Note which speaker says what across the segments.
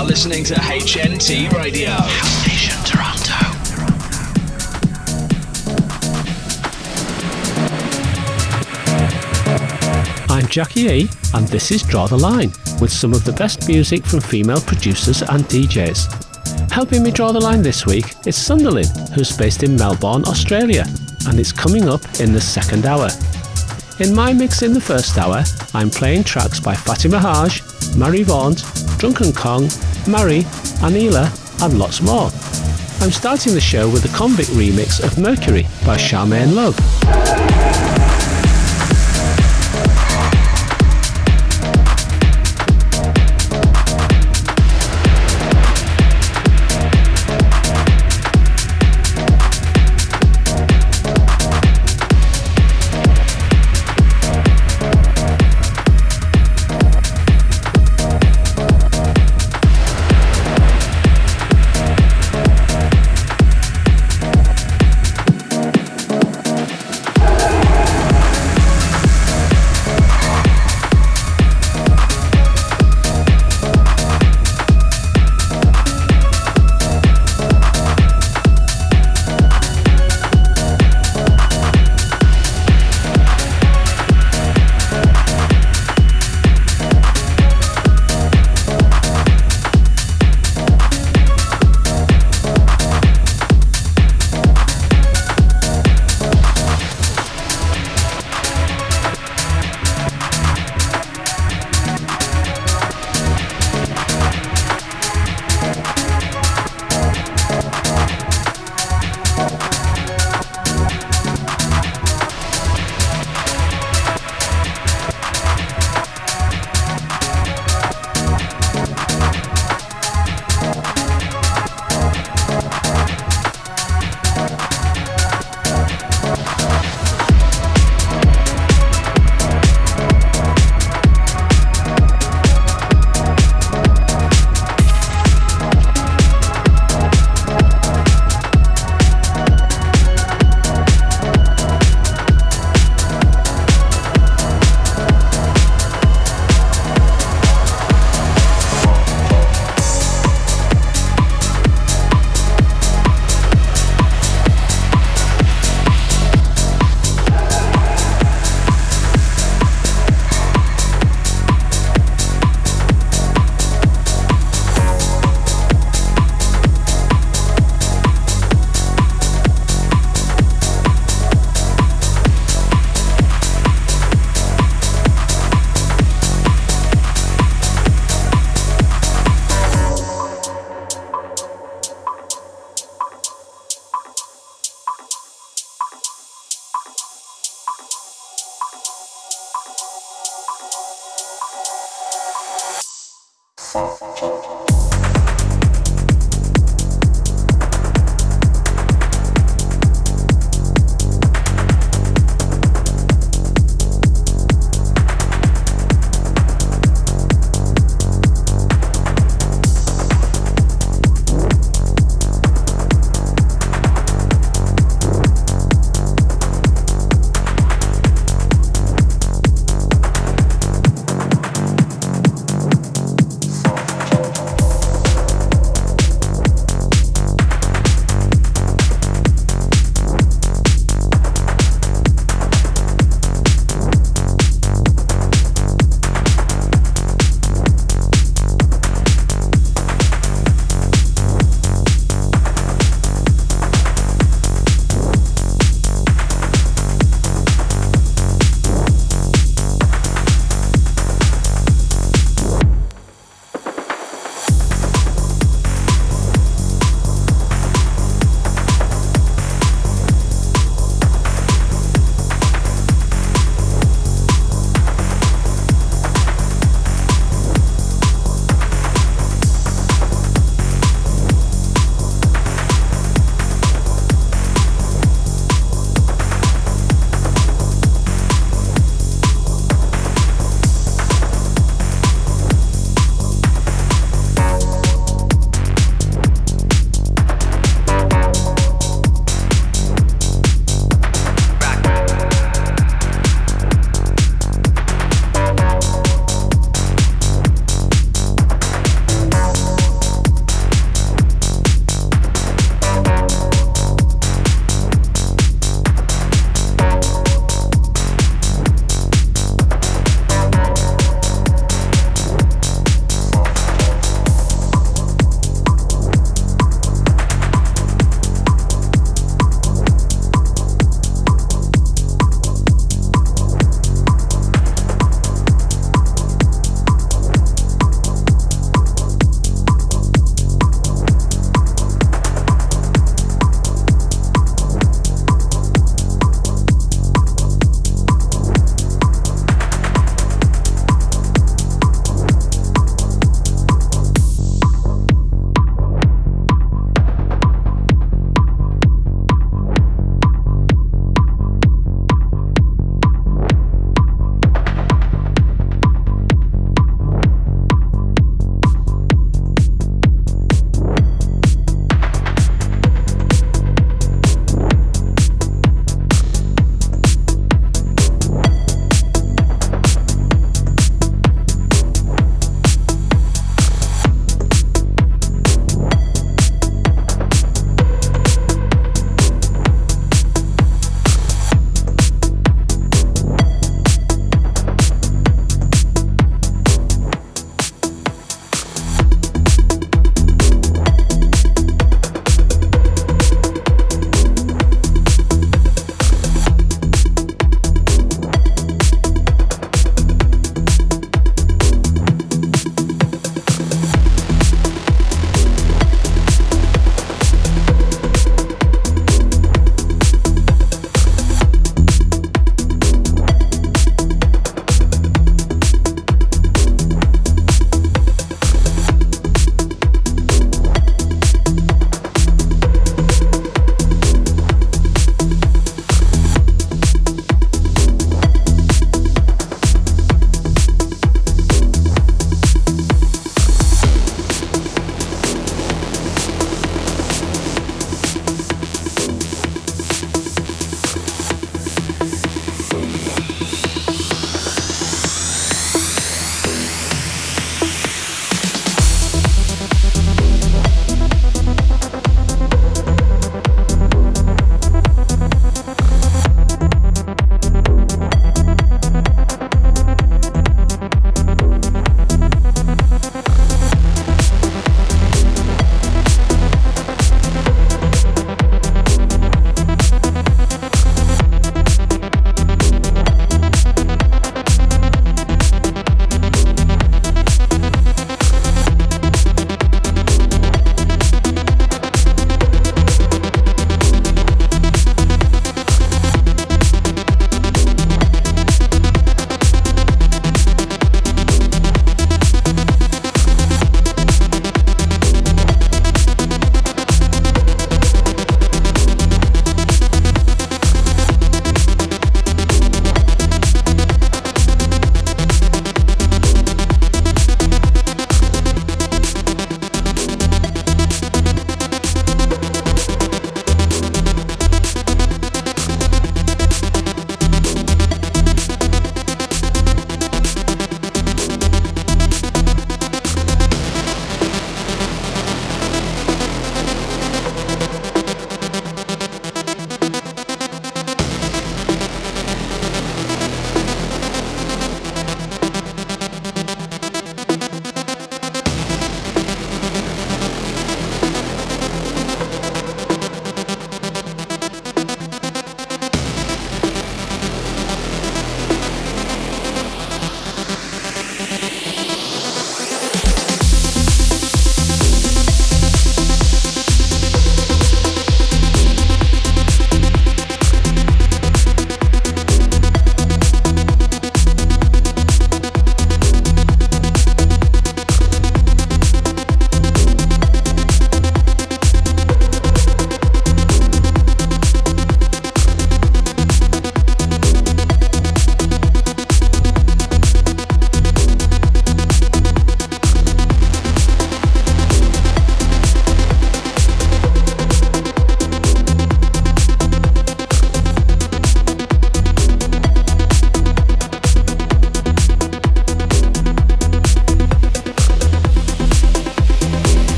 Speaker 1: are listening to HNT Radio. House Nation Toronto.
Speaker 2: I'm Jackie E, and this is Draw the Line, with some of the best music from female producers and DJs. Helping me draw the line this week is Sunderland, who's based in Melbourne, Australia, and it's coming up in the second hour. In my mix in the first hour, I'm playing tracks by Fatima Haj, Marie Vaughn, Drunken Kong, Marie, Anila, and lots more. I'm starting the show with a convict remix of Mercury by Charmaine Love.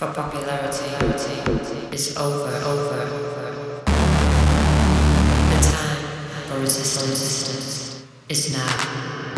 Speaker 3: for popularity is over, over, over. The time for resistance is now.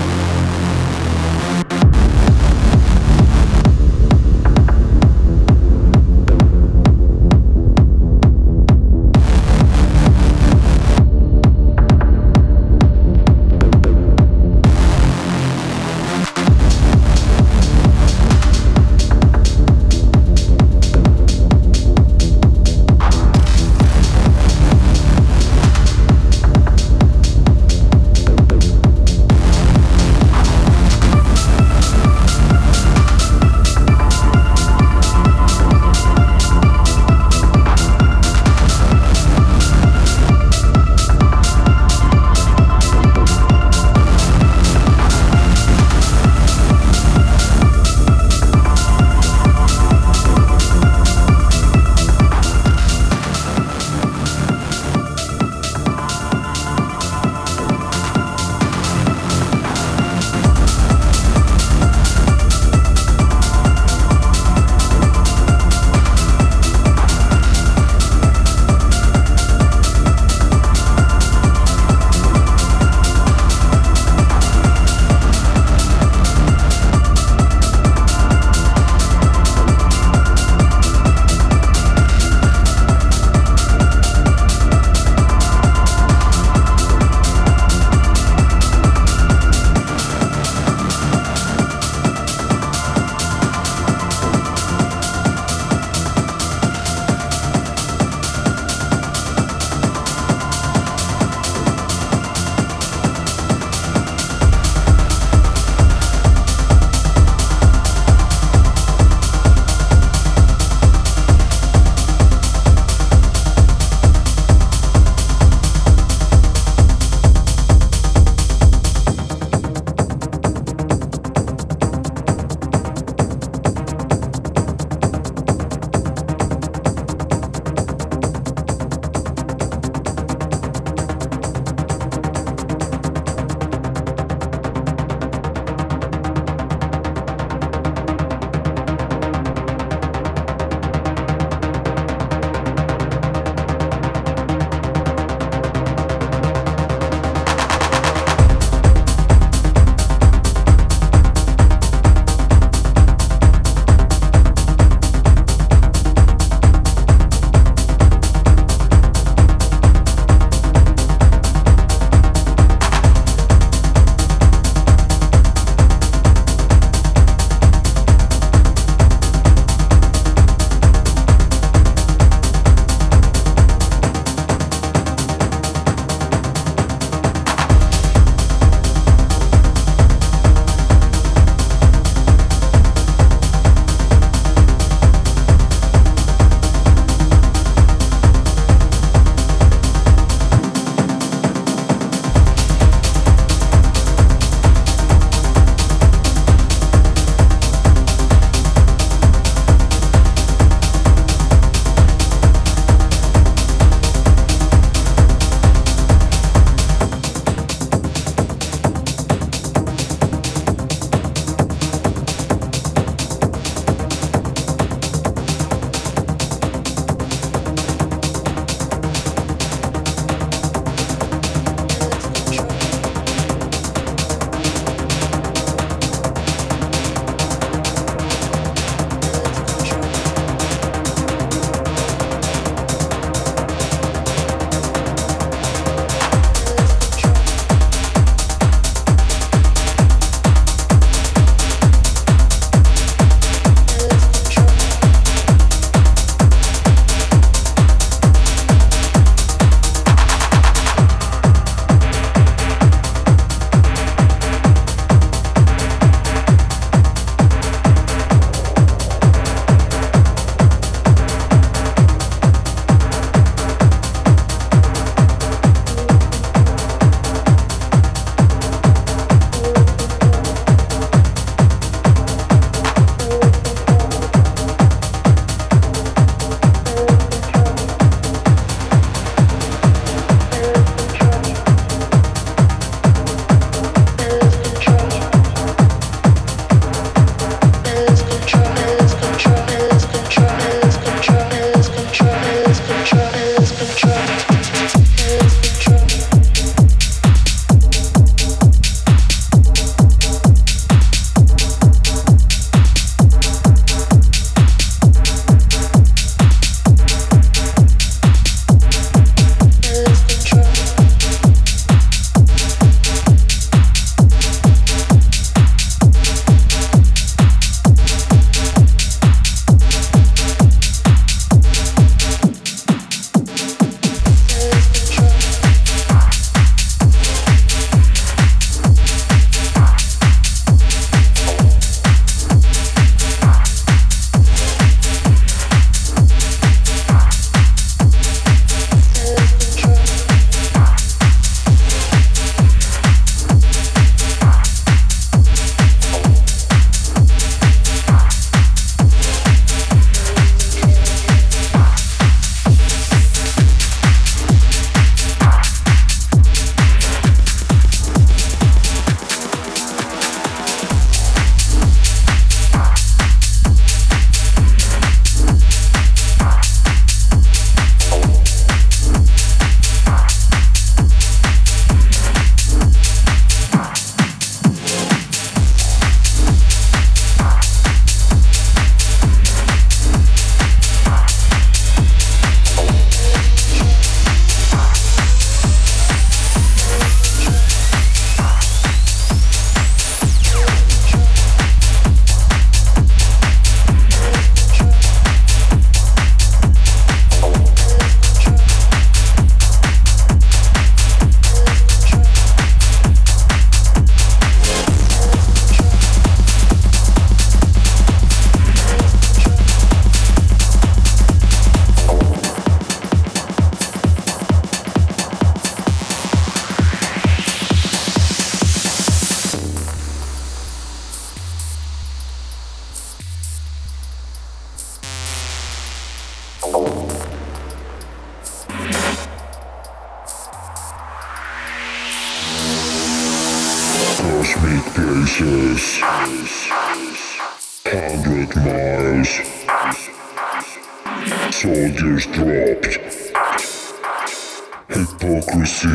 Speaker 3: Soldiers dropped. Hypocrisy.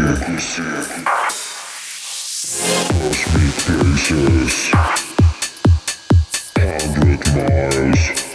Speaker 3: Cosmic places.
Speaker 4: Hundred miles.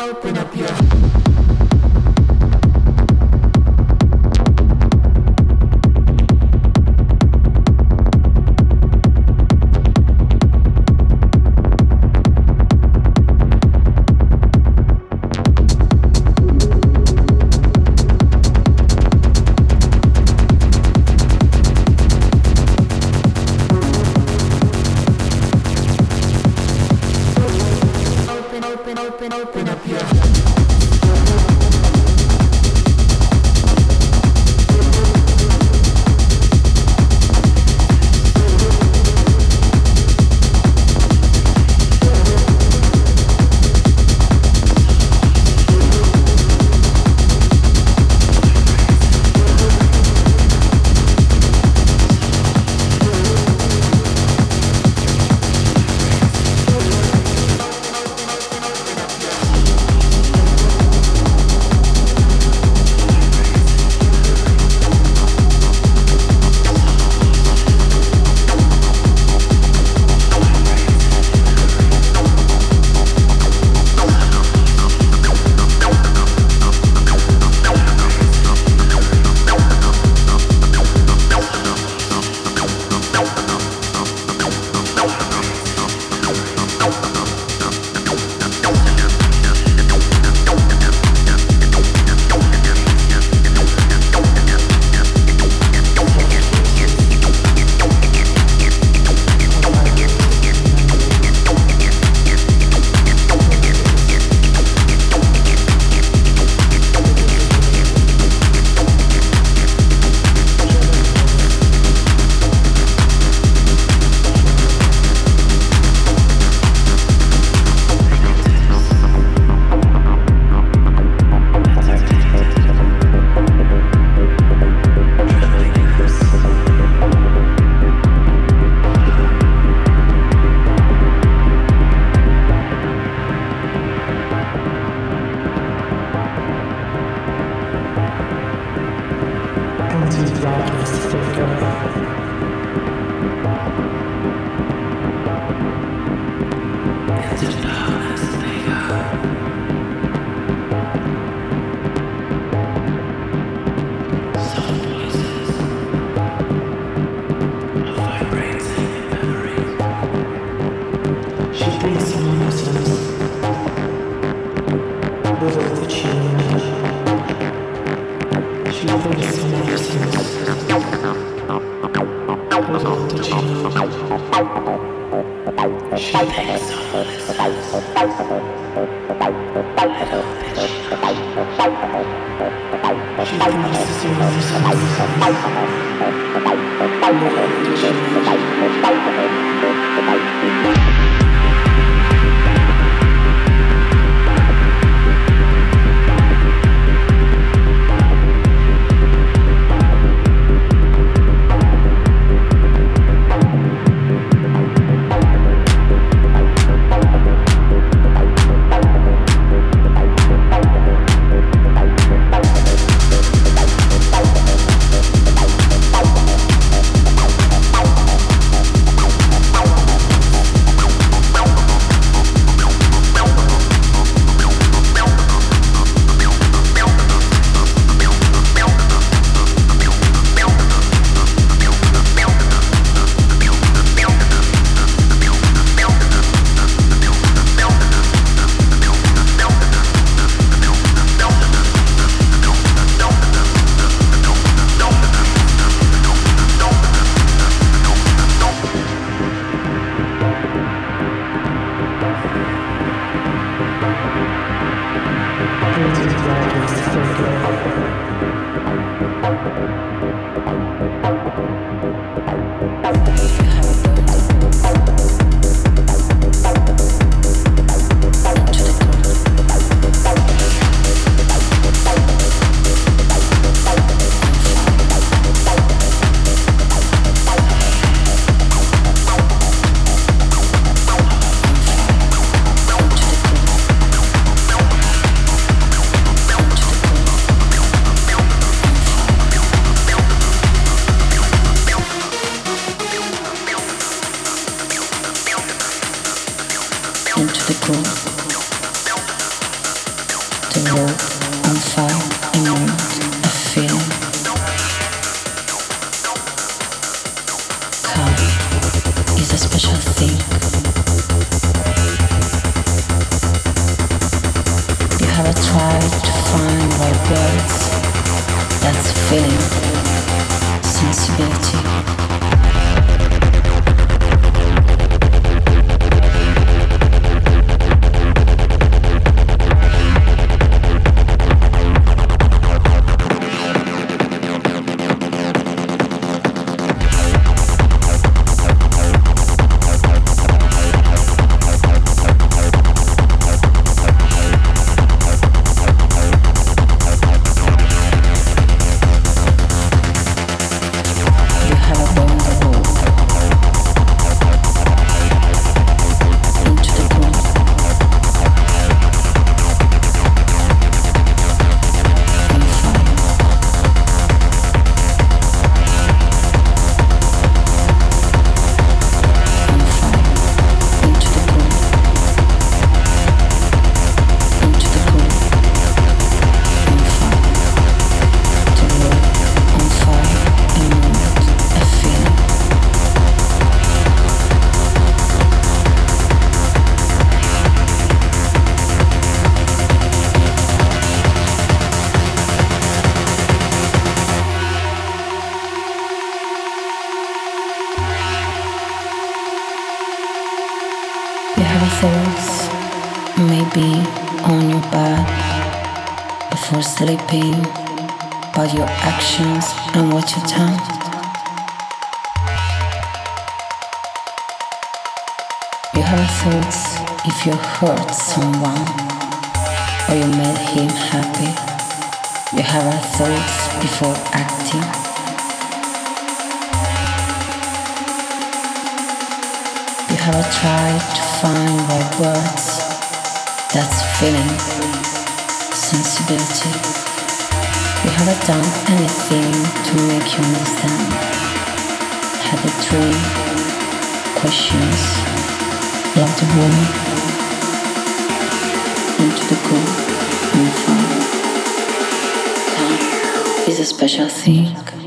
Speaker 4: open stars they go. Hurt someone or you made him happy. You have a thought before acting. You have tried to find right words that's feeling sensibility. You haven't done anything to make you understand. Had a dream, questions, loved a woman, cool and fire. Time is a special thing.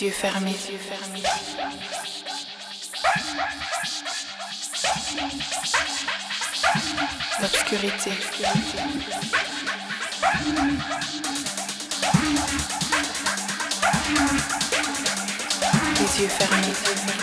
Speaker 5: Les yeux fermés. L'obscurité. L'obscurité. les yeux fermés.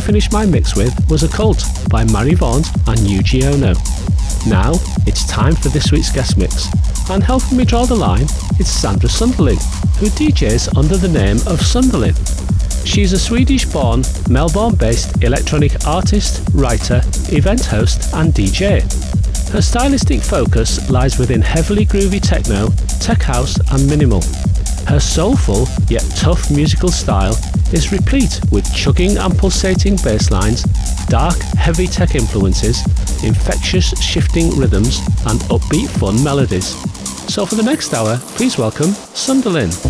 Speaker 2: I finished my mix with was A Cult by Mari Vaughn and Yuji Ono. Now, it's time for this week's guest mix, and helping me draw the line, is Sandra Sunderlin, who DJs under the name of Sunderlin. She's a Swedish born, Melbourne based electronic artist, writer, event host, and DJ. Her stylistic focus lies within heavily groovy techno, tech house, and minimal. Her soulful yet tough musical style is replete with chugging and pulsating bass lines, dark, heavy tech influences, infectious shifting rhythms, and upbeat fun melodies. So for the next hour, please welcome Sunderlin.